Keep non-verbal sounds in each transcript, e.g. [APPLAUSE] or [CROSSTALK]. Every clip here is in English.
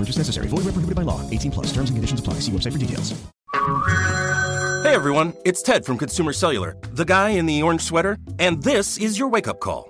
Purchase necessary. Void where prohibited by law. 18 plus. Terms and conditions apply. See website for details. Hey everyone, it's Ted from Consumer Cellular, the guy in the orange sweater, and this is your wake-up call.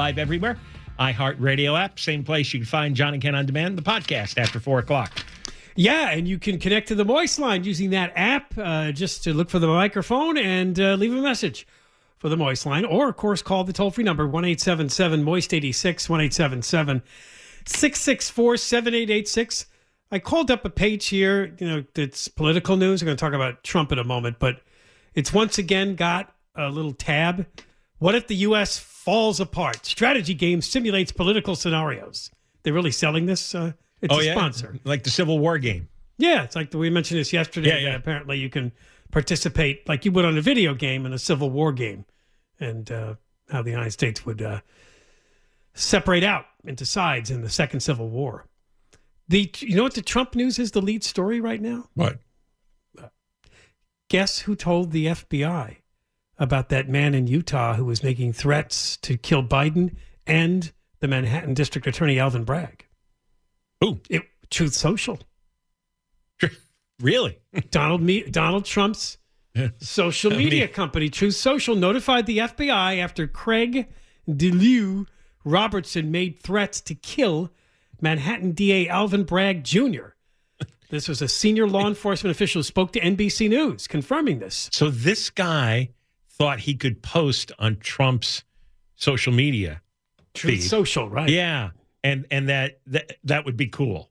Live everywhere. iHeartRadio app, same place you can find John and Ken on demand, the podcast after four o'clock. Yeah, and you can connect to the voice line using that app uh, just to look for the microphone and uh, leave a message for the Moist line, or of course call the toll free number one eight seven seven Moist eighty six one eight seven seven six six four seven eight eight six. I called up a page here. You know, it's political news. I'm going to talk about Trump in a moment, but it's once again got a little tab. What if the U.S. falls apart? Strategy game simulates political scenarios. They're really selling this. Uh, it's oh, a yeah? sponsor. Like the Civil War game. Yeah, it's like the, we mentioned this yesterday. Yeah, yeah. that Apparently, you can participate like you would on a video game in a Civil War game, and uh, how the United States would uh, separate out into sides in the Second Civil War. The you know what the Trump news is the lead story right now. What? Guess who told the FBI about that man in Utah who was making threats to kill Biden and the Manhattan District Attorney Alvin Bragg? Who? It Truth Social. Really? [LAUGHS] Donald Me- Donald Trump's social media company, Truth Social, notified the FBI after Craig Deleeuw Robertson made threats to kill Manhattan DA Alvin Bragg Jr. This was a senior law [LAUGHS] enforcement official who spoke to NBC News, confirming this. So this guy thought he could post on Trump's social media. Truth feed. Social, right? Yeah. And and that that that would be cool.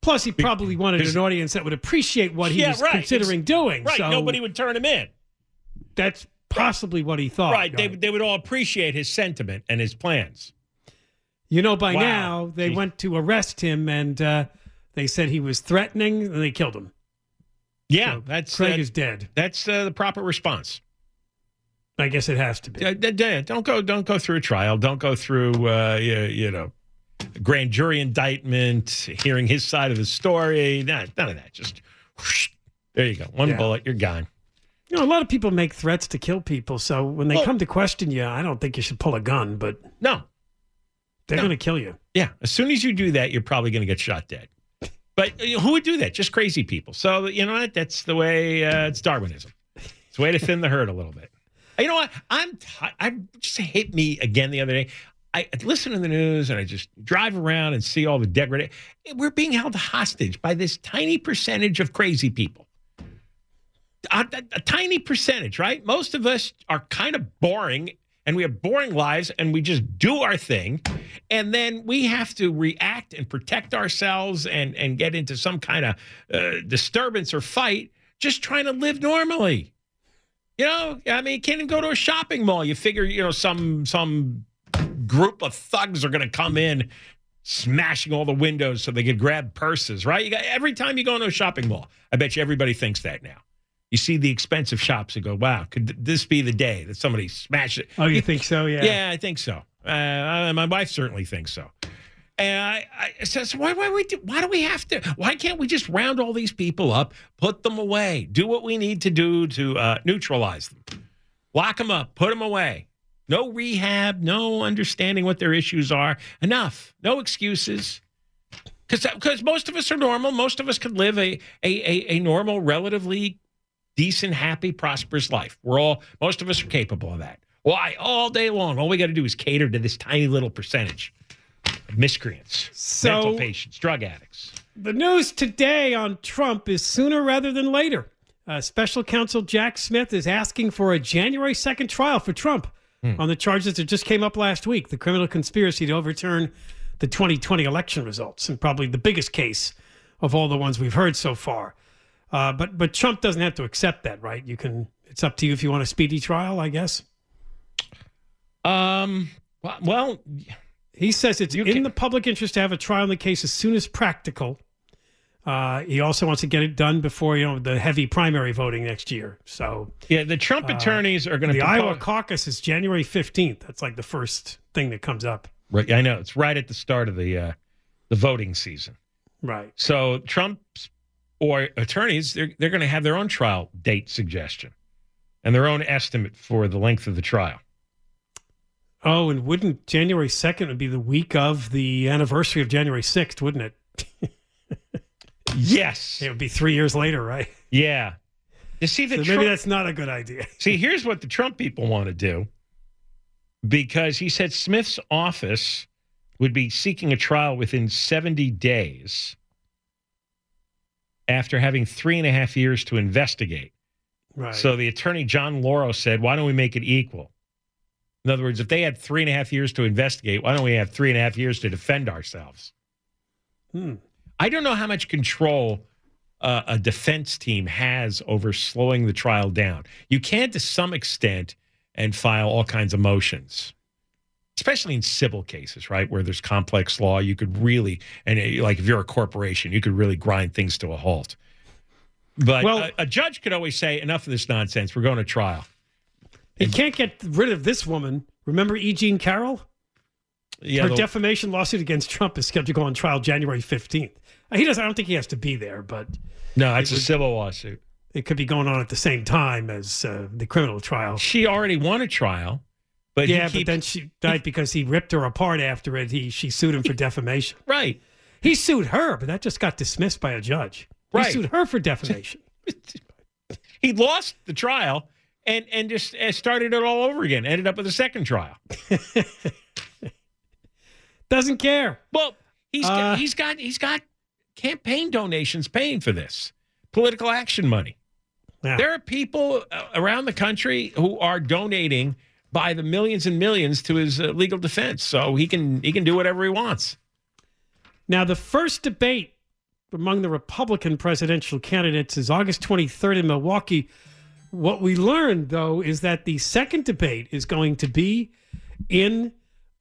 Plus, he probably wanted an audience that would appreciate what he Yeah, was right. considering doing. Right. So Nobody would turn him in. that's possibly what he thought. right. They, they would all appreciate his sentiment and his plans. You know, by Wow. now they Jeez. went to arrest him, and uh, they said he was threatening, and they killed him. Yeah, So that's Craig uh, is dead. That's uh, the proper response. I guess it has to be. D- don't go. Don't go through a trial. Don't go through. Uh, you, you know, grand jury indictment. Hearing his side of the story. None, none of that. Just whoosh, there you go. One Yeah. bullet. You're gone. You know, a lot of people make threats to kill people. So when they Well- come to question you, I don't think you should pull a gun, but No. they're No. going to kill you. Yeah. As soon as you do that, you're probably going to get shot dead. But uh, who would do that? Just crazy people. So you know what? That's the way. Uh, it's Darwinism. It's a way to thin the herd a little bit. You know what? I'm. T- I just hit me again the other day. I listen to the news and I just drive around and see all the degradation. We're being held hostage by this tiny percentage of crazy people. A, a- a tiny percentage, right? Most of us are kind of boring and we have boring lives and we just do our thing and then we have to react and protect ourselves and and get into some kind of uh, disturbance or fight just trying to live normally you know i mean you can't even go to a shopping mall you figure you know some some group of thugs are going to come in smashing all the windows so they could grab purses right you got every time you go into a shopping mall i bet you everybody thinks that now you see the expensive shops and go, wow, could this be the day that somebody smashed it? Oh, you think so? Yeah. Yeah, I think so. Uh, my wife certainly thinks so. And I, I says, why, why, we do, why do we have to? Why can't we just round all these people up, put them away, do what we need to do to uh, neutralize them, lock them up, put them away? No rehab, no understanding what their issues are. Enough. No excuses. Because most of us are normal. Most of us can live a, a, a, a normal, relatively decent, happy, prosperous life. We're all, most of us are capable of that. Why? All day long. All we got to do is cater to this tiny little percentage miscreants, So- mental patients, drug addicts. The news today on Trump is sooner rather than later. Uh, Special counsel Jack Smith is asking for a January 2nd trial for Trump on the charges that just came up last week the criminal conspiracy to overturn the 2020 election results, and probably the biggest case of all the ones we've heard so far. Uh, but but Trump doesn't have to accept that, right? You can. It's up to you if you want a speedy trial, I guess. Um. Well, he says it's in the public interest to have a trial in the case as soon as practical. Uh, he also wants to get it done before you know the heavy primary voting next year. So yeah, the Trump uh, attorneys are going to The to Iowa caucus is January fifteenth. That's like the first thing that comes up. Right, I know it's right at the start of the uh, the voting season. Right. So Trump's or attorneys, they're they're going to have their own trial date suggestion and their own estimate for the length of the trial. Oh, and wouldn't January second would be the week of the anniversary of January sixth, wouldn't it? [LAUGHS] yes, it would be three years later, right? Yeah. You see, the So Trump- maybe that's not a good idea. [LAUGHS] See, here's what the Trump people want to do because he said Smith's office would be seeking a trial within 70 days after having three and a half years to investigate. Right. So the attorney, John Lauro, said, Why don't we make it equal? In other words, if they had three and a half years to investigate, why don't we have three and a half years to defend ourselves? Hmm. I don't know how much control uh, a defense team has over slowing the trial down. You can, to some extent, and file all kinds of motions, especially in civil cases, right, where there's complex law. You could really, and uh, like if you're a corporation, you could really grind things to a halt. But Well- a, a judge could always say, "Enough of this nonsense. We're going to trial." He can't get rid of this woman. Remember E. Jean Carroll? Yeah, Her the- defamation lawsuit against Trump is scheduled to go on trial January 15th. He doesn't. I don't think he has to be there, but no, it's it a would- civil lawsuit. it could be going on at the same time as uh, the criminal trial. She already won a trial, but yeah, keeps- but then she died because he ripped her apart after it. He she sued him for defamation. Right. He sued her, but that just got dismissed by a judge. Right. He sued her for defamation. [LAUGHS] he lost the trial and and just started it all over again. Ended up with a second trial. [LAUGHS] Doesn't care. Well, he's Uh, got, he's got he's got campaign donations paying for this political action money. Yeah. There are people uh, around the country who are donating by the millions and millions to his uh, legal defense, so he can he can do whatever he wants. Now, the first debate among the Republican presidential candidates is August 23rd in Milwaukee. What we learned, though, is that the second debate is going to be in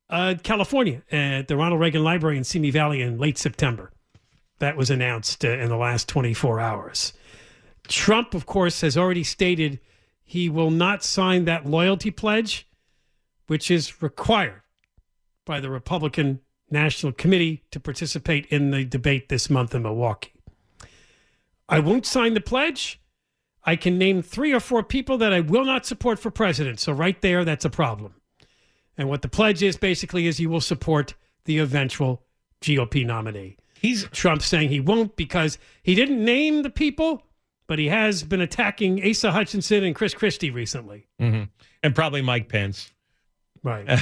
uh, California at the Ronald Reagan Library in Simi Valley in late September. That was announced uh, in the last 24 hours. Trump, of course, has already stated he will not sign that loyalty pledge, which is required by the Republican National Committee to participate in the debate this month in Milwaukee. I won't sign the pledge. I can name three or four people that I will not support for president. So, right there, that's a problem. And what the pledge is basically is you will support the eventual GOP nominee. He's Trump saying he won't because he didn't name the people, but he has been attacking Asa Hutchinson and Chris Christie recently. hmm And probably Mike Pence. Right.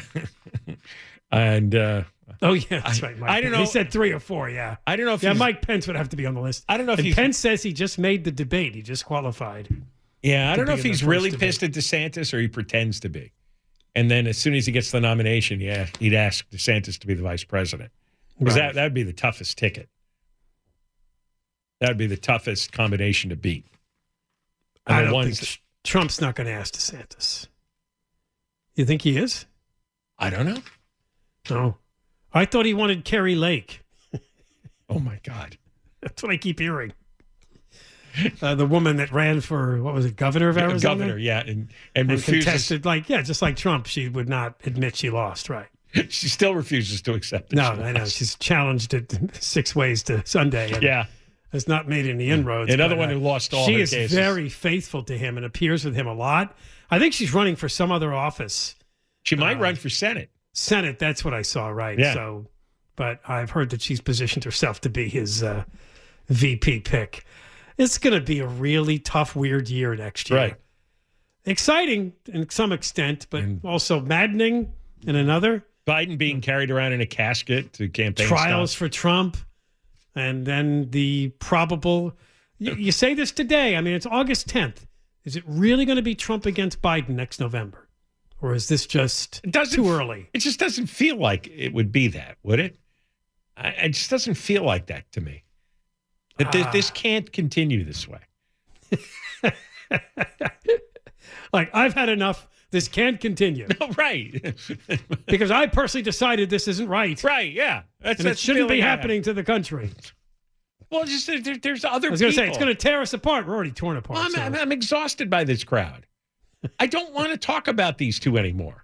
[LAUGHS] and uh, Oh yeah, that's I- right. Mike I don't Pence. know- He said three or four. Yeah. I don't know if yeah, Mike Pence would have to be on the list. I don't know if and Pence says he just made the debate. He just qualified. Yeah, I don't know if he's really debate. pissed at DeSantis or he pretends to be. and then as soon as he gets the nomination, yeah, he'd ask DeSantis to be the vice president because Right. that that would be the toughest ticket. That would be the toughest combination to beat. And I don't think Trump's not going to ask DeSantis. You think he is? I don't know. No. I thought he wanted Kari Lake. [LAUGHS] Oh my God. That's what I keep hearing. Uh, the woman that ran for what was it, governor of Arizona? governor, yeah, and and, and refuses. contested like yeah, just like Trump, she would not admit she lost. Right? [LAUGHS] She still refuses to accept it. No, I know she's challenged it [LAUGHS] six ways to Sunday. And Yeah. has not made any inroads. Another one uh, who lost all She is cases. very faithful to him and appears with him a lot. I think she's running for some other office. She might Uh, run for Senate. Senate. That's what I saw. Right. Yeah. So, but I've heard that she's positioned herself to be his uh, VP pick. It's going to be a really tough, weird year next year. Right. Exciting in some extent, but also maddening in another. Biden being carried around in a casket to campaign Trials stuff. for Trump, and then the probable. You, you say this today. I mean, it's August 10th. Is it really going to be Trump against Biden next November? Or is this just It doesn't too early? It just doesn't feel like it would be that, would it? I, it just doesn't feel like that to me. That this, Ah. this can't continue this way. [LAUGHS] Like, I've had enough. This can't continue. [LAUGHS] No, right, [LAUGHS] because I personally decided this isn't right. right, yeah. That's, And it that's the shouldn't be feeling I have. happening to the country. Well, just there- there's other. I was going to say, it's going to tear us apart. We're already torn apart. Well, I'm, so- I'm, I'm exhausted by this crowd. I don't want to talk about these two anymore.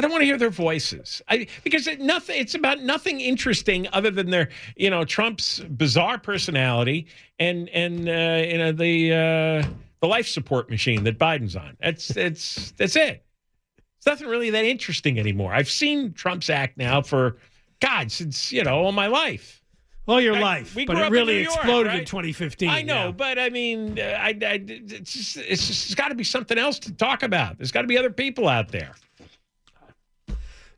I don't want to hear their voices. I because it, nothing. It's about nothing interesting other than their, you know, Trump's bizarre personality and and uh, you know the uh, the life support machine that Biden's on. That's it's that's it. It's nothing really that interesting anymore. I've seen Trump's act now for God since you know all my life. All your I- life. we But it really York, exploded in 2015. I know, yeah. but I mean, uh, I, I, it's just, it's just, there's got to be something else to talk about. There's got to be other people out there.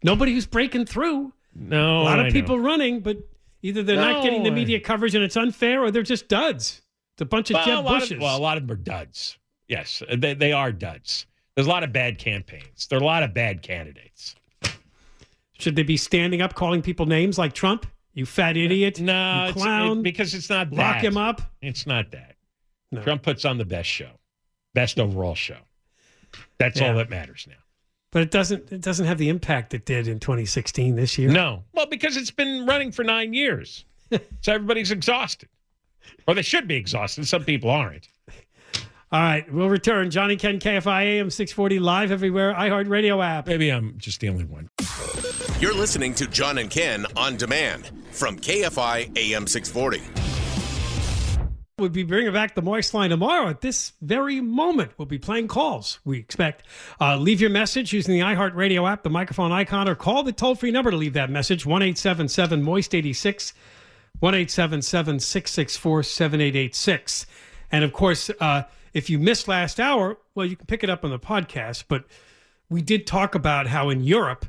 Nobody who's breaking through. No, a lot I of know. people running, but either they're not getting the No, I- media coverage and it's unfair, or they're just duds. It's a bunch of Well, Jeb Bushes. of, well, a lot of them are duds. Yes, they, they are duds. There's a lot of bad campaigns. There are a lot of bad candidates. Should they be standing up, calling people names like Trump? You fat idiot! No, you it's, clown! it- because it's not Lock that. him up. It's not that. No. Trump puts on the best show, best overall show. That's Yeah. all that matters now. But it doesn't. It doesn't have the impact it did in 2016 this year. No. Well, because it's been running for nine years. [LAUGHS] so everybody's exhausted. Or they should be exhausted. Some people aren't. All right, we'll return. Johnny Ken KFI AM 640 live everywhere. iHeartRadio app. Maybe I'm just the only one. You're listening to John and Ken on demand from KFI AM 640. We'll be bringing back the Moist Line tomorrow at this very moment. We'll be playing calls, we expect. Uh, leave your message using the iHeartRadio app, the microphone icon, or call the toll free number to leave that message 1 877 Moist 86, 1 877 664 7886. And of course, uh, if you missed last hour, well, you can pick it up on the podcast. But we did talk about how in Europe,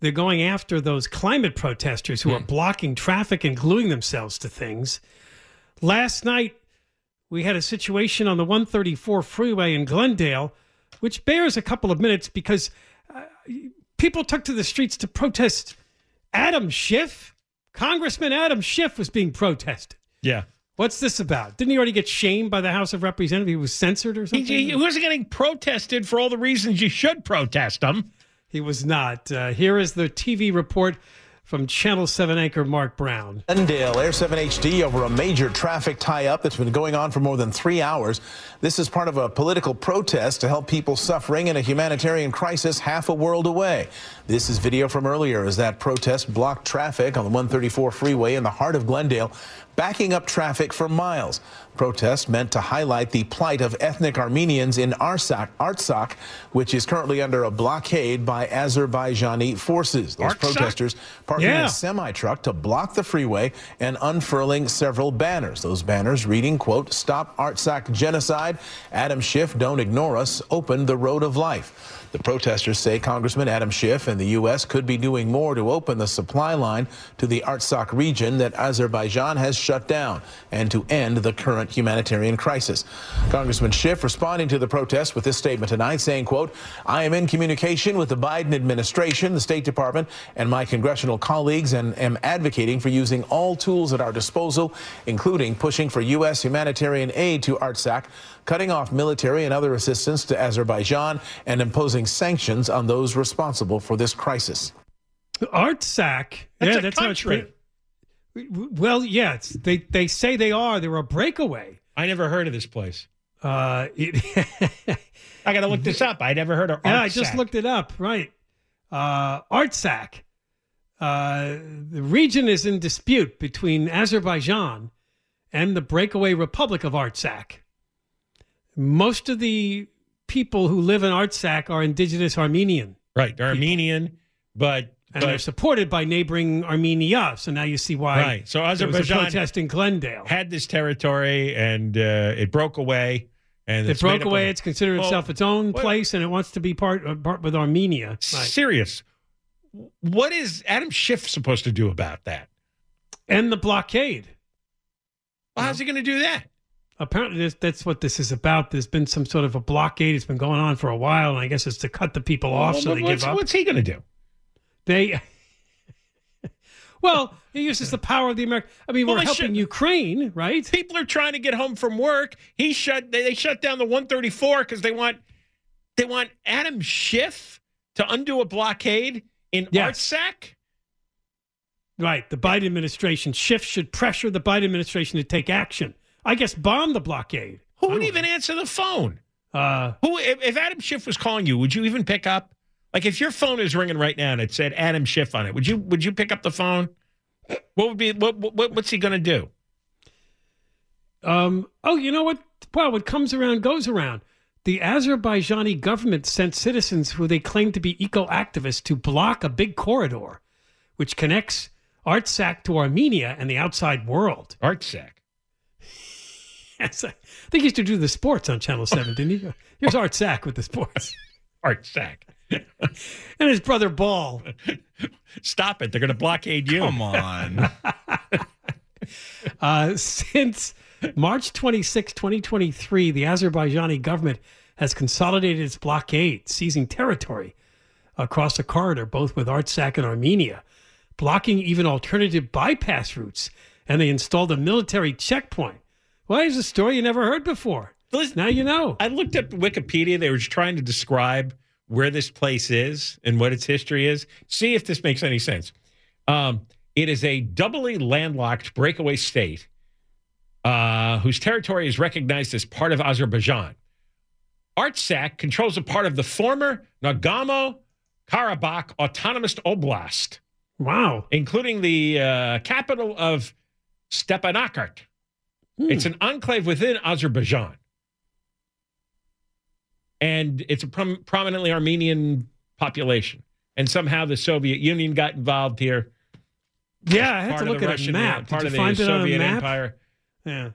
they're going after those climate protesters who are blocking traffic and gluing themselves to things. Last night, we had a situation on the 134 freeway in Glendale, which bears a couple of minutes because uh, people took to the streets to protest Adam Schiff. Congressman Adam Schiff was being protested. Yeah. What's this about? Didn't he already get shamed by the House of Representatives? He was censored or something? he wasn't getting protested for all the reasons you should protest them. He was not. Uh, here is the TV report from Channel 7 anchor Mark Brown. Glendale Air 7 HD over a major traffic tie-up that's been going on for more than three hours. This is part of a political protest to help people suffering in a humanitarian crisis half a world away. This is video from earlier as that protest blocked traffic on the 134 freeway in the heart of Glendale, backing up traffic for miles. Protest meant to highlight the plight of ethnic Armenians in Artsakh, Artsakh which is currently under a blockade by Azerbaijani forces. Those Artsakh? protesters parking Yeah. a semi truck to block the freeway and unfurling several banners. Those banners reading, quote, Stop Artsakh genocide. Adam Schiff, don't ignore us. Open the road of life. The protesters say Congressman Adam Schiff and the U.S. could be doing more to open the supply line to the Artsakh region that Azerbaijan has shut down and to end the current humanitarian crisis. Congressman Schiff responding to the protest with this statement tonight saying, quote, I am in communication with the Biden administration, the State Department, and my congressional colleagues and am advocating for using all tools at our disposal, including pushing for U.S. humanitarian aid to Artsakh, cutting off military and other assistance to Azerbaijan, and imposing sanctions on those responsible for this crisis. Artsakh. That's yeah, a that's how it's country. written. Well, yeah, they they say they are. They're a breakaway. I never heard of this place. Uh, it, [LAUGHS] I got to look this up. I never heard of. yeah, I just looked it up. Right, uh, Artsakh. Uh, the region is in dispute between Azerbaijan and the breakaway Republic of Artsakh. Most of the people who live in Artsakh are indigenous Armenian. Right, they're Armenian, but and they're supported by neighboring Armenia. So now you see why. Right. So a Azerbaijan protest in Glendale. had this territory and uh, it broke away. And It broke away. of- It's considered Well, itself its own what- place, and it wants to be part, uh, part with Armenia. Right. serious. What is Adam Schiff supposed to do about that? And the blockade. Well, how's he going to do that? Apparently, this, that's what this is about. There's been some sort of a blockade. It's been going on for a while, and I guess it's to cut the people off Well, so they give up. what's he going to do? They. [LAUGHS] well, he uses the power of the American. I mean, Well, we're helping should- Ukraine, right? People are trying to get home from work. He shut. They, they shut down the 134 because they want they want Adam Schiff to undo a blockade in Yes. Artsakh. Right. The Biden administration Schiff should pressure the Biden administration to take action. I guess bomb the blockade. Who would even answer the phone? Uh, Who, if, if Adam Schiff was calling you, would you even pick up? Like, if your phone is ringing right now and it said Adam Schiff on it, would you would you pick up the phone? What would be what, what what's he going to do? Um, oh, you know what? Well, what comes around goes around. The Azerbaijani government sent citizens who they claim to be eco activists to block a big corridor which connects Artsakh to Armenia and the outside world. Artsakh. Yes, I think he used to do the sports on Channel 7, didn't he? Here's Art Sack with the sports. [LAUGHS] Art Sack. [LAUGHS] and his brother Ball. Stop it. They're going to blockade you. Come on. [LAUGHS] Uh, since March 26, 2023, the Azerbaijani government has consolidated its blockade, seizing territory across a corridor, both with Artsakh and Armenia, blocking even alternative bypass routes, and they installed a military checkpoint. Why is a story you never heard before? Listen, now you know. I looked up Wikipedia. They were trying to describe where this place is and what its history is. See if this makes any sense. Um, it is a doubly landlocked breakaway state uh, whose territory is recognized as part of Azerbaijan. Artsakh controls a part of the former Nagorno Karabakh Autonomous Oblast. Wow. Including the uh, capital of Stepanakert. It's an enclave within Azerbaijan. And it's a prom- prominently Armenian population. And somehow the Soviet Union got involved here. Yeah, I had to look at Russian, a uh, map. part Did of you the find it on a Soviet map? Empire. Yeah.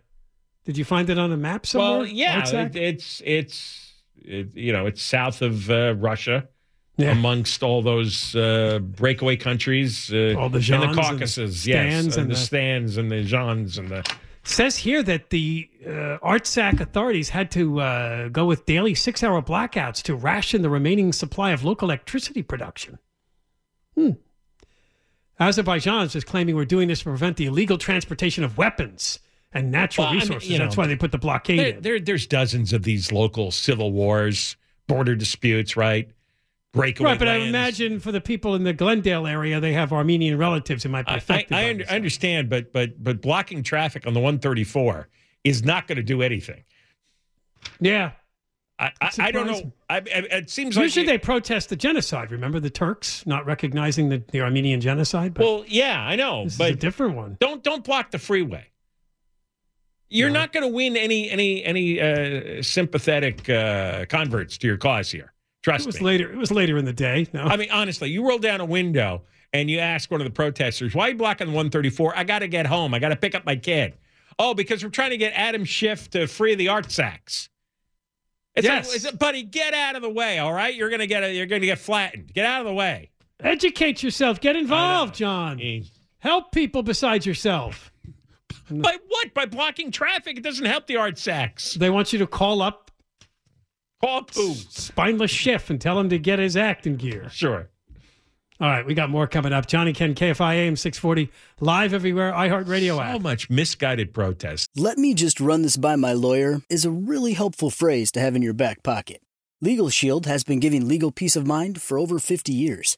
Did you find it on a map somewhere? Well, yeah, it, it's it's it, you know it's south of uh, Russia, Yeah. amongst all those uh, breakaway countries, uh, All the and Zhans and the the Caucasus, yes, and, and the, the- stands and the Zhans and the says here that the uh, Artsakh authorities had to uh, go with daily six hour blackouts to ration the remaining supply of local electricity production. Hmm. Azerbaijan is just claiming we're doing this to prevent the illegal transportation of weapons and natural Well, I mean, resources. know, That's why they put the blockade There, in. there, there's dozens of these local civil wars, border disputes, right? Breakaway Right, but I imagine for the people in the Glendale area, they have Armenian relatives who might be I, I, affected. I under. I understand, but but but blocking traffic on the 134 is not going to do anything. Yeah. I, I, I don't know. I, I, it seems like Usually they protest the genocide. Remember the Turks not recognizing the, the Armenian genocide? But well, yeah, I know, but different one. don't don't block the freeway. You're not going to win any any any uh, sympathetic uh, converts to your cause here. Trust It was me. later. It was later in the day. No, I mean, honestly, you roll down a window and you ask one of the protesters, "Why are you blocking 134?" I got to get home. I got to pick up my kid. Oh, because we're trying to get Adam Schiff to free the art sacks. It's Yes. like, buddy, get out of the way. All right, you're gonna get a, you're gonna get flattened. Get out of the way. educate yourself. Get involved, John. Help people besides yourself. By what? By blocking traffic? It doesn't help the Art Sacks. They want you to call up Call up who? Spineless Schiff and tell him to get his acting gear. Sure. All right, we got more coming up. Johnny Ken, KFI AM 640, live everywhere, iHeartRadio So app. much misguided protest. Let me just run this by my lawyer is a really helpful phrase to have in your back pocket. Legal Shield has been giving legal peace of mind for over 50 years.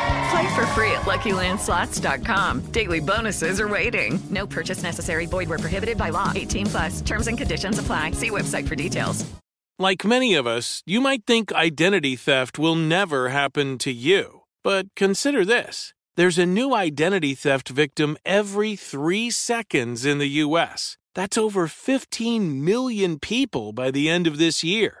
Play for free at LuckyLandSlots.com. Daily bonuses are waiting. No purchase necessary. Void where prohibited by law. 18 plus. Terms and conditions apply. See website for details. Like many of us, you might think identity theft will never happen to you. But consider this. There's a new identity theft victim every three seconds in the U.S. That's over 15 million people by the end of this year,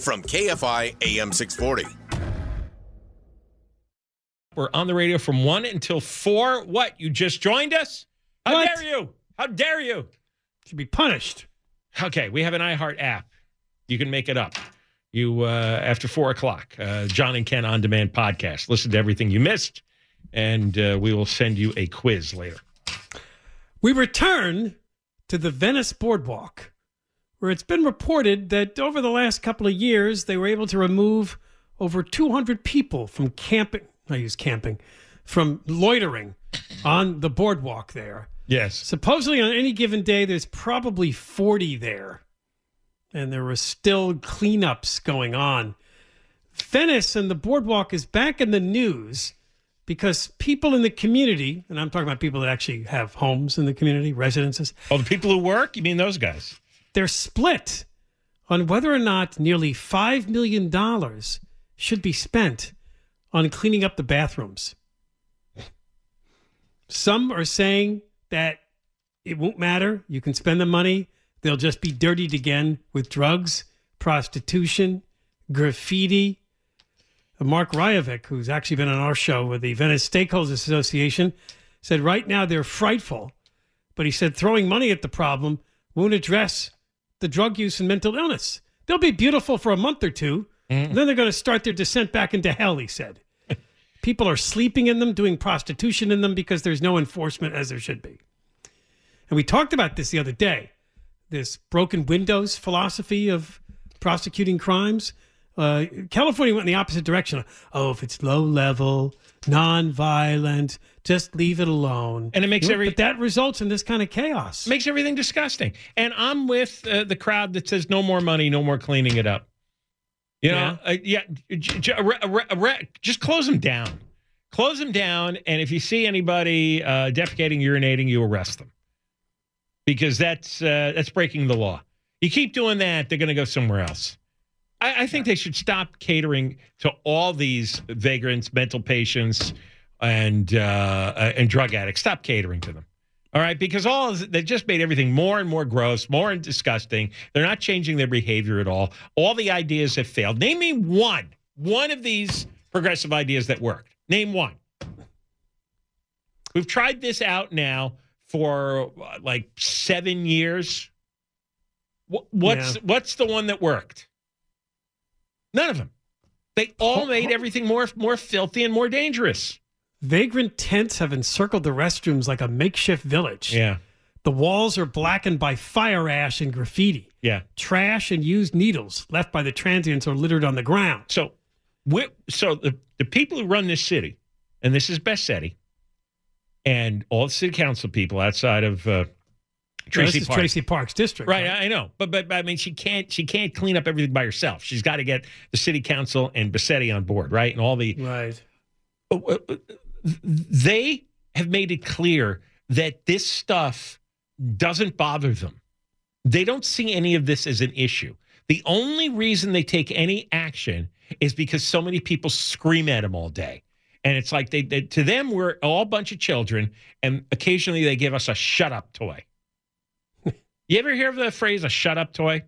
from KFI AM 640. We're on the radio from 1 until 4. What? You just joined us? How What? dare you? How dare you? To be punished. Okay, we have an iHeart app. You can make it up. You uh, after four o'clock, uh, John and Ken on demand podcast. Listen to everything you missed, and uh, we will send you a quiz later. We return to the Venice Boardwalk, where it's been reported that over the last couple of years, they were able to remove over 200 people from camping. I use camping, from loitering on the boardwalk there. Yes. Supposedly on any given day, there's probably 40 there. And there were still cleanups going on. Venice and the boardwalk is back in the news because people in the community, and I'm talking about people that actually have homes in the community, residences. Oh, the people who work? You mean those guys? They're split on whether or not nearly $5 million should be spent on cleaning up the bathrooms. Some are saying that it won't matter. You can spend the money, they'll just be dirtied again with drugs, prostitution, graffiti. Uh, Mark Ryavec, who's actually been on our show with the Venice Stakeholders Association, said right now they're frightful. But he said throwing money at the problem won't address the drug use and mental illness. They'll be beautiful for a month or two. And then they're going to start their descent back into hell, he said. [LAUGHS] People are sleeping in them, doing prostitution in them because there's no enforcement as there should be. And we talked about this the other day this broken windows philosophy of prosecuting crimes. Uh, California went in the opposite direction. Oh, if it's low level, non-violent, just leave it alone. And it makes every- but that results in this kind of chaos. Makes everything disgusting. And I'm with uh, the crowd that says no more money, no more cleaning it up. You know, uh, yeah, j- j- arre- arre- arre- just close them down. Close them down, and if you see anybody uh, defecating, urinating, you arrest them because that's uh, that's breaking the law. You keep doing that, they're going to go somewhere else. I, I think they should stop catering to all these vagrants, mental patients, and uh, uh, and drug addicts. Stop catering to them. All right, because all they just made everything more and more gross, more and disgusting. They're not changing their behavior at all. All the ideas have failed. Name me one, one of these progressive ideas that worked. Name one. We've tried this out now for uh, like seven years. Wh- What's Yeah. what's the one that worked? None of them. They all made everything more more filthy and more dangerous. Vagrant tents have encircled the restrooms like a makeshift village. Yeah. The walls are blackened by fire ash and graffiti. Yeah. Trash and used needles left by the transients are littered on the ground. So, so the, the people who run this city, and this is Bessetti, and all the city council people outside of uh, Traci this is Park. Traci Park's District. Right, I know, but, but but I mean, she can't she can't clean up everything by herself. She's got to get the city council and Bassetti on board, right, and all the Right. they have made it clear that this stuff doesn't bother them. They don't see any of this as an issue. The only reason they take any action is because so many people scream at them all day. And it's like they, they to them we're all a bunch of children and occasionally they give us a shut up toy. You ever hear of the phrase a shut up toy?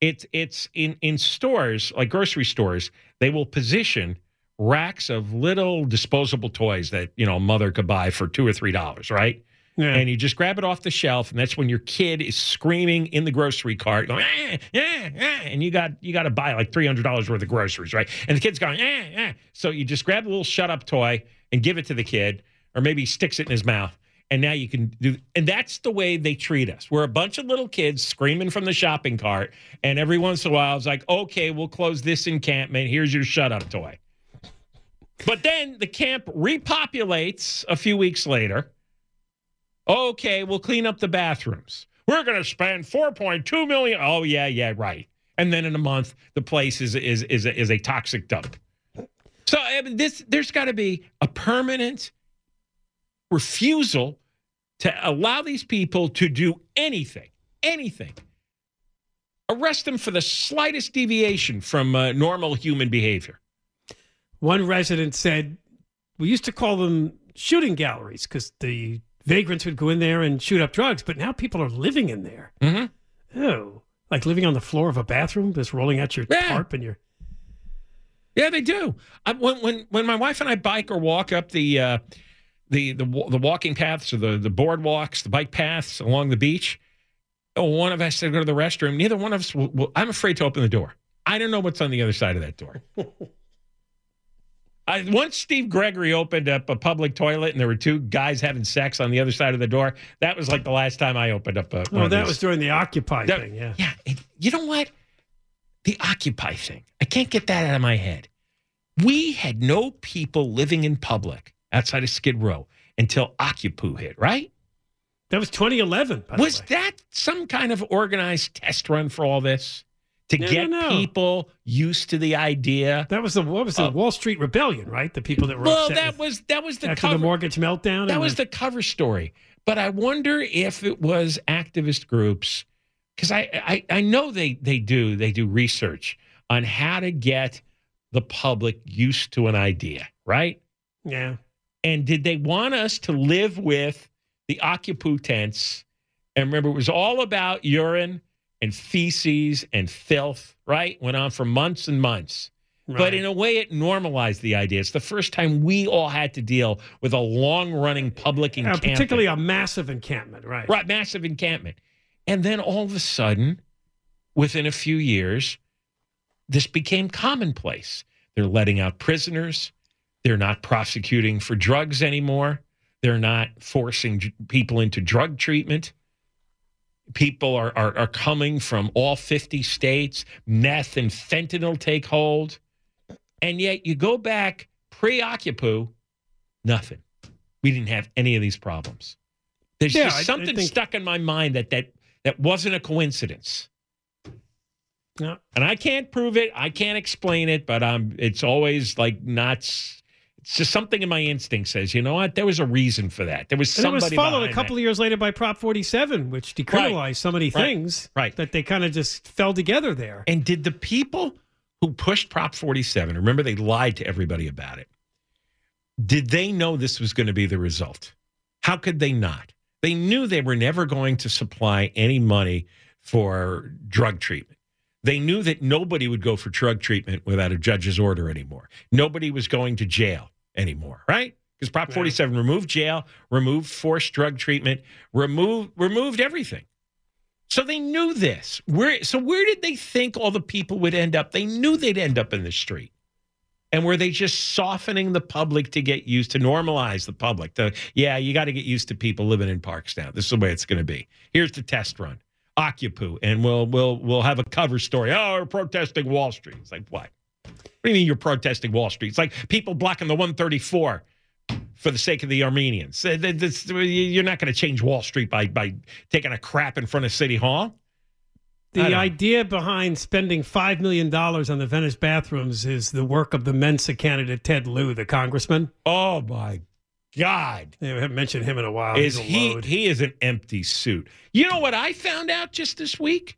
It's it's in in stores, like grocery stores, they will position racks of little disposable toys that, you know, a mother could buy for 2 or 3 dollars, right? Yeah. And you just grab it off the shelf, and that's when your kid is screaming in the grocery cart, going, "Ah, ah, ah," and you got you got to buy like three hundred dollars worth of groceries, right? And the kid's going, ah, ah. so you just grab a little shut up toy and give it to the kid, or maybe he sticks it in his mouth, and now you can do. And that's the way they treat us. We're a bunch of little kids screaming from the shopping cart, and every once in a while, it's like, okay, we'll close this encampment. Here's your shut up toy. But then the camp repopulates a few weeks later. Okay, we'll clean up the bathrooms. We're going to spend 4.2 million. Oh yeah, yeah, right. And then in a month, the place is is is a, is a toxic dump. So this there's got to be a permanent refusal to allow these people to do anything, anything. Arrest them for the slightest deviation from uh, normal human behavior. One resident said, We used to call them shooting galleries because the vagrants would go in there and shoot up drugs, but now people are living in there. Mm-hmm. Oh, like living on the floor of a bathroom, just rolling out your Yeah. tarp and your. Yeah, they do. I, when when when my wife and I bike or walk up the uh, the the the walking paths or the the boardwalks, the bike paths along the beach, oh, One of us to go to the restroom. Neither one of us. Will, will, I'm afraid to open the door. I don't know what's on the other side of that door. [LAUGHS] I, once Steve Gregory opened up a public toilet and there were two guys having sex on the other side of the door. That was like the last time I opened up a. Oh, that was during the Occupy That- thing. Yeah. Yeah. and you know what? The Occupy thing. I can't get that out of my head. We had no people living in public outside of Skid Row until Occupy hit, right? That was 2011. By the Was that some kind of organized test run for all this? To No, get no, no. people used to the idea. That was the what was the oh. Wall Street Rebellion, right? The people that were Well, that was that was the after cover. the mortgage meltdown. That was the cover story. But I wonder if it was activist groups because I, I I know they they do they do research on how to get the public used to an idea, right? yeah. And did they want us to live with the Occupy tents? And remember, it was all about urine and feces and filth, right? Went on for months and months. But in a way, it normalized the idea. It's the first time we all had to deal with a long running public Uh, particularly a massive encampment, right? Right, massive encampment. And then all of a sudden, within a few years, this became commonplace. They're letting out prisoners. They're not prosecuting for drugs anymore. They're not forcing people into drug treatment. People are, are, are coming from all 50 states. Meth and fentanyl take hold. And yet you go back pre Occupy, nothing. We didn't have any of these problems. There's Yeah, just I- I something think- stuck in my mind that that that wasn't a coincidence. Yeah. And I can't prove it. I can't explain it, but um, it's always like not. It's just something in my instinct says, you know what? There was a reason for that. There was And it was followed a couple that. of years later by Prop 47, which decriminalized Right. so many Right. things Right. that they kind of just fell together there. And did the people who pushed Prop 47, remember they lied to everybody about it, did they know this was going to be the result? How could they not? They knew they were never going to supply any money for drug treatment. They knew that nobody would go for drug treatment without a judge's order anymore. Nobody was going to jail anymore, right? Because Prop 47 removed jail, removed forced drug treatment, removed removed everything. So they knew this. Where so where did they think all the people would end up? They knew they'd end up in the street. And were they just softening the public to get used to normalize the public? To, yeah, you got to get used to people living in parks now. This is the way it's going to be. Here's the test run. Occupy, and we'll we'll we'll have a cover story. Oh, we're protesting Wall Street. It's like what? What do you mean you're protesting Wall Street? It's like people blocking the 134 for the sake of the Armenians. You're not going to change Wall Street by by taking a crap in front of City Hall. The idea behind spending $5 million on the Venice bathrooms is the work of the Mensa candidate, Ted Lieu, the congressman. Oh, my God. They haven't mentioned him in a while. is he he is an empty suit. You know what I found out just this week?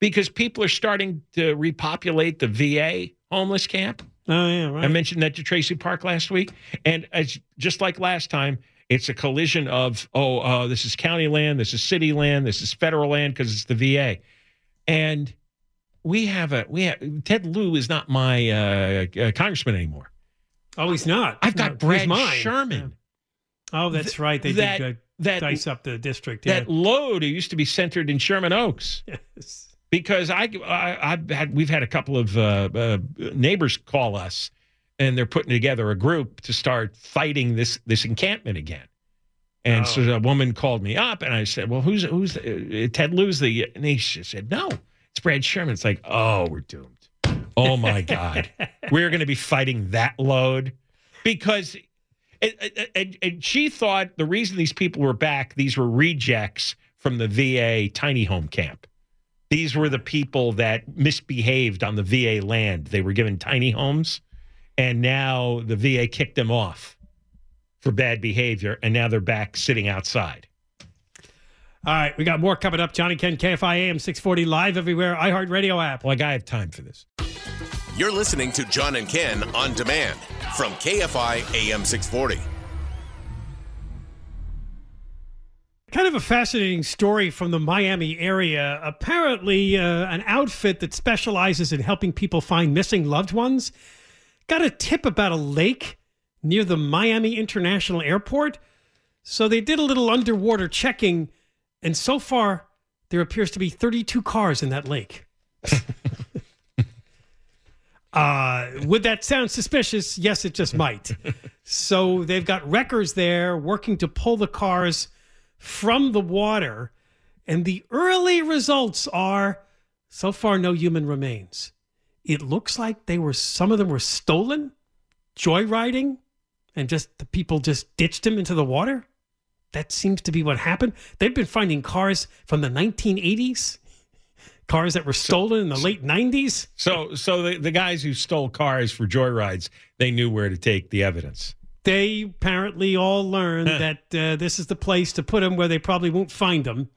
Because people are starting to repopulate the VA homeless camp. Oh yeah, right. I mentioned that to Traci Park last week, and as just like last time, it's a collision of oh, uh, this is county land, this is city land, this is federal land because it's the VA, and we have a we have Ted Lieu is not my uh, uh, congressman anymore. Oh, he's not. I've got he's Brad. Sherman. Oh, that's Th- right. They that- did uh, that- dice up the district. Yeah. that load who used to be centered in Sherman Oaks. [LAUGHS] Yes. Because I, I I've had we've had a couple of uh, uh, neighbors call us, and they're putting together a group to start fighting this this encampment again. And so Oh. a woman called me up, and I said, "Well, who's who's uh, Ted Lieu's the?" And he said, "No, it's Brad Sherman." It's like, oh, we're doomed. Oh my God, we're going to be fighting that load because and, and, she thought the reason these people were back, these were rejects from the VA tiny home camp. These were the people that misbehaved on the VA land. They were given tiny homes, and now the VA kicked them off for bad behavior, and now they're back sitting outside. All right, we got more coming up. Johnny Ken, KFI AM 640 live everywhere, iHeartRadio app. Like I have time for this. You're listening to John and Ken on demand from KFI AM 640. Kind of a fascinating story from the Miami area. Apparently, uh, an outfit that specializes in helping people find missing loved ones got a tip about a lake near the Miami International Airport. So they did a little underwater checking, and so far, there appears to be 32 cars in that lake. [LAUGHS] Uh, would that sound suspicious? Yes, it just might. so they've got wreckers there working to pull the cars from the water, and the early results are so far no human remains. It looks like they were some of them were stolen, joyriding, and just the people just ditched them into the water. That seems to be what happened. They've been finding cars from the 1980s, cars that were stolen in the late 90s. So, so the, the guys who stole cars for joyrides, they knew where to take the evidence. They apparently all learned that uh, this is the place to put them where they probably won't find them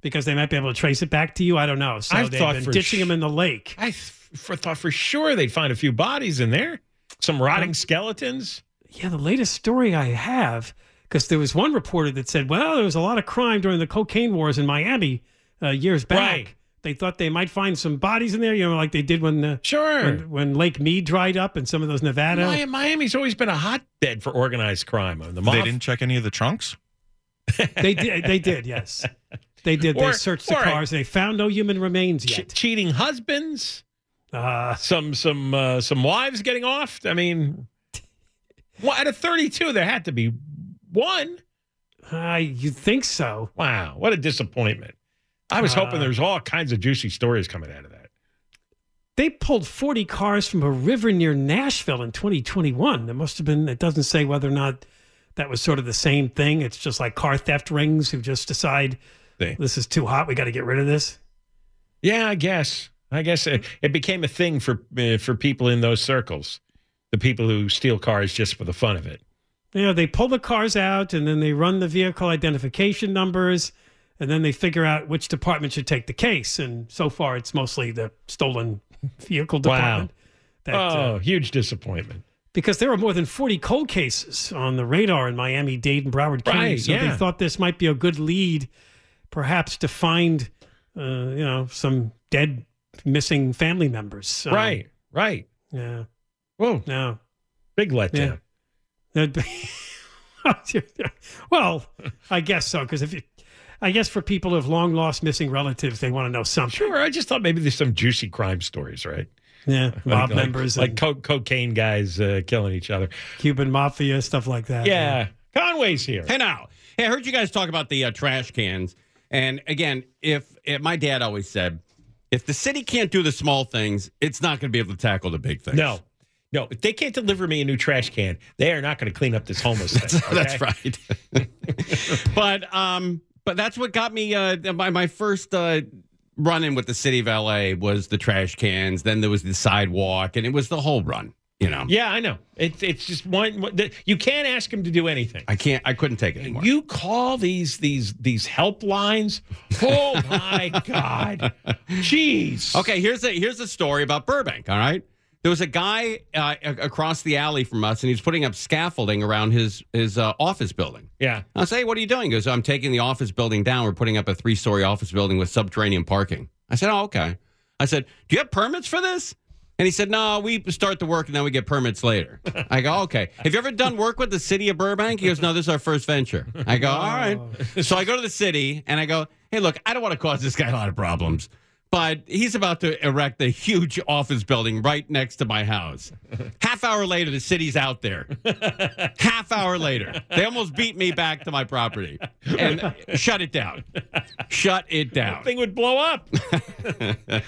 because they might be able to trace it back to you. I don't know. So I've they've been ditching sh- them in the lake. I th- for, thought for sure they'd find a few bodies in there, some rotting skeletons. Yeah, the latest story I have, because there was one reporter that said, well, there was a lot of crime during the cocaine wars in Miami uh, years back. Right. They thought they might find some bodies in there, you know, like they did when the Sure. when, when Lake Mead dried up and some of those Nevada. Mi- Miami's always been a hotbed for organized crime. The They didn't check any of the trunks. they did. They did. Yes, they did. they searched the or- cars. They found no human remains che- yet. cheating husbands, Uh, some some uh, some wives getting off. I mean, well, out of thirty-two, there had to be one. uh, you think so? Wow, what a disappointment! I was hoping Uh, there was all kinds of juicy stories coming out of that. They pulled 40 cars from a river near Nashville in 2021. There must have been, it doesn't say whether or not that was sort of the same thing. It's just like car theft rings who just decide They- this is too hot. We got to get rid of this. Yeah, I guess. I guess it, it became a thing for uh, for people in those circles, the people who steal cars just for the fun of it. You know, they pull the cars out and then they run the vehicle identification numbers and then they figure out which department should take the case. And so far, it's mostly the stolen [LAUGHS] vehicle department. Wow. oh, uh, huge disappointment. Because there are more than 40 cold cases on the radar in Miami, Dade, and Broward County. Right, so yeah. they thought this might be a good lead, perhaps, to find, uh, you know, some dead, missing family members. So, right, right. Yeah. Whoa. No. Big letdown. [LAUGHS] well, I guess so. Because if you, I guess for people who have long lost missing relatives, they want to know something. Sure. I just thought maybe there's some juicy crime stories, right? Yeah, mob like, members, like, like co- cocaine guys uh, killing each other. Cuban mafia, stuff like that. Yeah. Conway's here. Hey now, hey, I heard you guys talk about the uh, trash cans, and again, if, if my dad always said, if the city can't do the small things, it's not going to be able to tackle the big things. No. No, if they can't deliver me a new trash can, they are not going to clean up this homeless [LAUGHS] thing. okay? That's right. [LAUGHS] but um, but that's what got me. Uh, my my first uh, run in with the city of LA was the trash cans. Then there was the sidewalk, and it was the whole run. You know. Yeah, I know. It's it's just one. You can't ask them to do anything. I can't. I couldn't take it anymore. You call these these these helplines. Oh my [LAUGHS] god! Jeez. Okay, here's a here's a story about Burbank. All right, there was a guy uh, across the alley from us, and he was putting up scaffolding around his his uh, office building. Yeah. I say, "What are you doing?" He goes, "I'm taking the office building down. We're putting up a three story office building with subterranean parking." I said, "Oh, okay." I said, "Do you have permits for this?" And he said, "No, we start the work and then we get permits later." I go, "Okay." Have you ever done work with the city of Burbank? He goes, "No, this is our first venture." I go, "All right." So I go to the city and I go, "Hey, look, I don't want to cause this guy a lot of problems." But he's about to erect a huge office building right next to my house. Half hour later, the city's out there. Half hour later, they almost beat me back to my property and shut it down. Shut it down. thing would blow up. [LAUGHS] but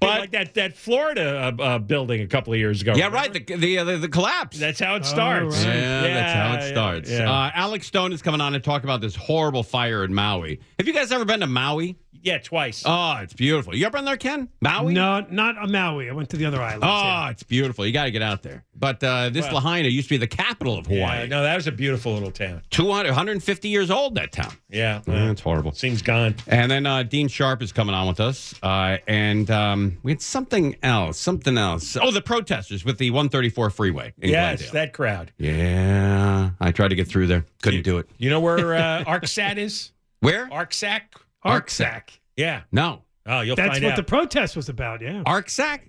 like that that Florida uh, uh, building a couple of years ago. Yeah, right. The the, uh, the, the collapse. That's how it starts. Yeah, that's how it yeah, starts. yeah. Uh, Alex Stone is coming on to talk about this horrible fire in Maui. Have you guys ever been to Maui? Yeah, twice. Oh, it's beautiful. You ever been there, Ken? Maui? No, not a Maui. I went to the other island. Oh, it's beautiful. You got to get out there. But uh, this Well- Lahaina used to be the capital of Hawaii. Yeah, no, that was a beautiful little town. 200, 150 years old, that town. Yeah, Yeah, it's horrible. Seems gone. And then uh, Dean Sharp is coming on with us. Uh, and um, we had something else. Something else. Oh, the protesters with the 134 freeway in yes, Glendale. that crowd. Yeah. I tried to get through there. Couldn't do it. You know where uh, [LAUGHS] Artsakh is? Where? Artsakh. Artsakh. Yeah. No. Oh, you'll That's find what out. the protest was about. Yeah. Artsakh?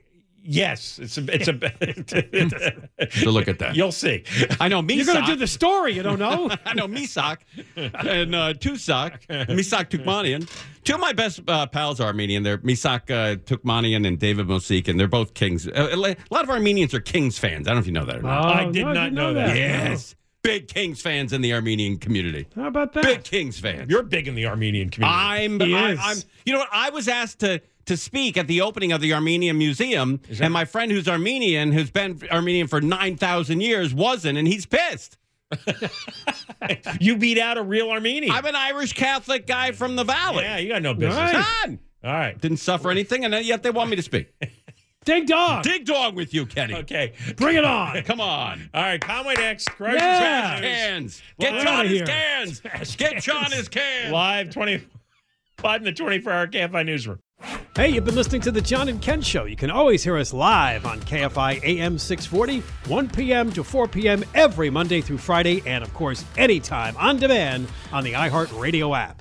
yes, it's a it's a. So [LAUGHS] [LAUGHS] look at that. You'll see. I know Misak. You're going to do the story. You don't know. [LAUGHS] I know Misak and uh, Tusak, Misak Tukmanian. Two of my best uh, pals are Armenian. They're Misak uh, Tukmanian and David Mosik, and they're both Kings. Uh, a lot of Armenians are Kings fans. I don't know if you know that or not. I Oh, did no, not didn't know that. Yes. Big Kings fans in the Armenian community. How about that? Big Kings fans. You're big in the Armenian community. I'm, He I, is. I'm, you know what? I was asked to to speak at the opening of the Armenian Museum, and my friend who's Armenian, who's been Armenian for nine thousand years, wasn't, and he's pissed. [LAUGHS] you beat out a real Armenian. I'm an Irish Catholic guy from the Valley. yeah, you got no business. None. All right. Didn't suffer anything, and yet they want me to speak. [LAUGHS] Dig dog. Dig dog with you, Kenny. Okay. Bring it on. [LAUGHS] Come on. All right. Conway next. Grocery Yeah. Cans. Get Well, John his here. cans. Get John his cans. Live 20, live in the 24 hour KFI newsroom. Hey, you've been listening to the John and Ken Show. You can always hear us live on KFI AM 640, 1 p.m. to 4 p.m. every Monday through Friday, and of course, anytime on demand on the iHeartRadio app.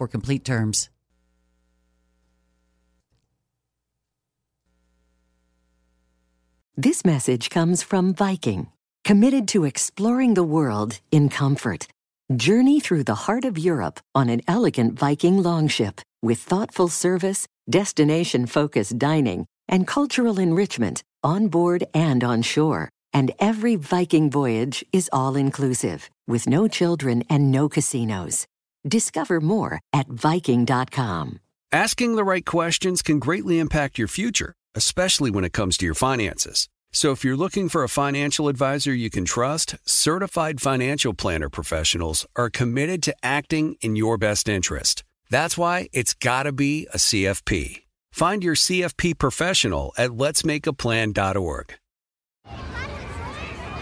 for complete terms. This message comes from Viking, committed to exploring the world in comfort. Journey through the heart of Europe on an elegant Viking longship with thoughtful service, destination focused dining, and cultural enrichment on board and on shore. And every Viking voyage is all inclusive with no children and no casinos. Discover more at Viking.com. Asking the right questions can greatly impact your future, especially when it comes to your finances. So if you're looking for a financial advisor you can trust, certified financial planner professionals are committed to acting in your best interest. That's why it's got to be a CFP. Find your CFP professional at letsmakeaplan.org.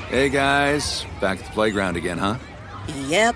Hey guys, back at the playground again, huh? Yep.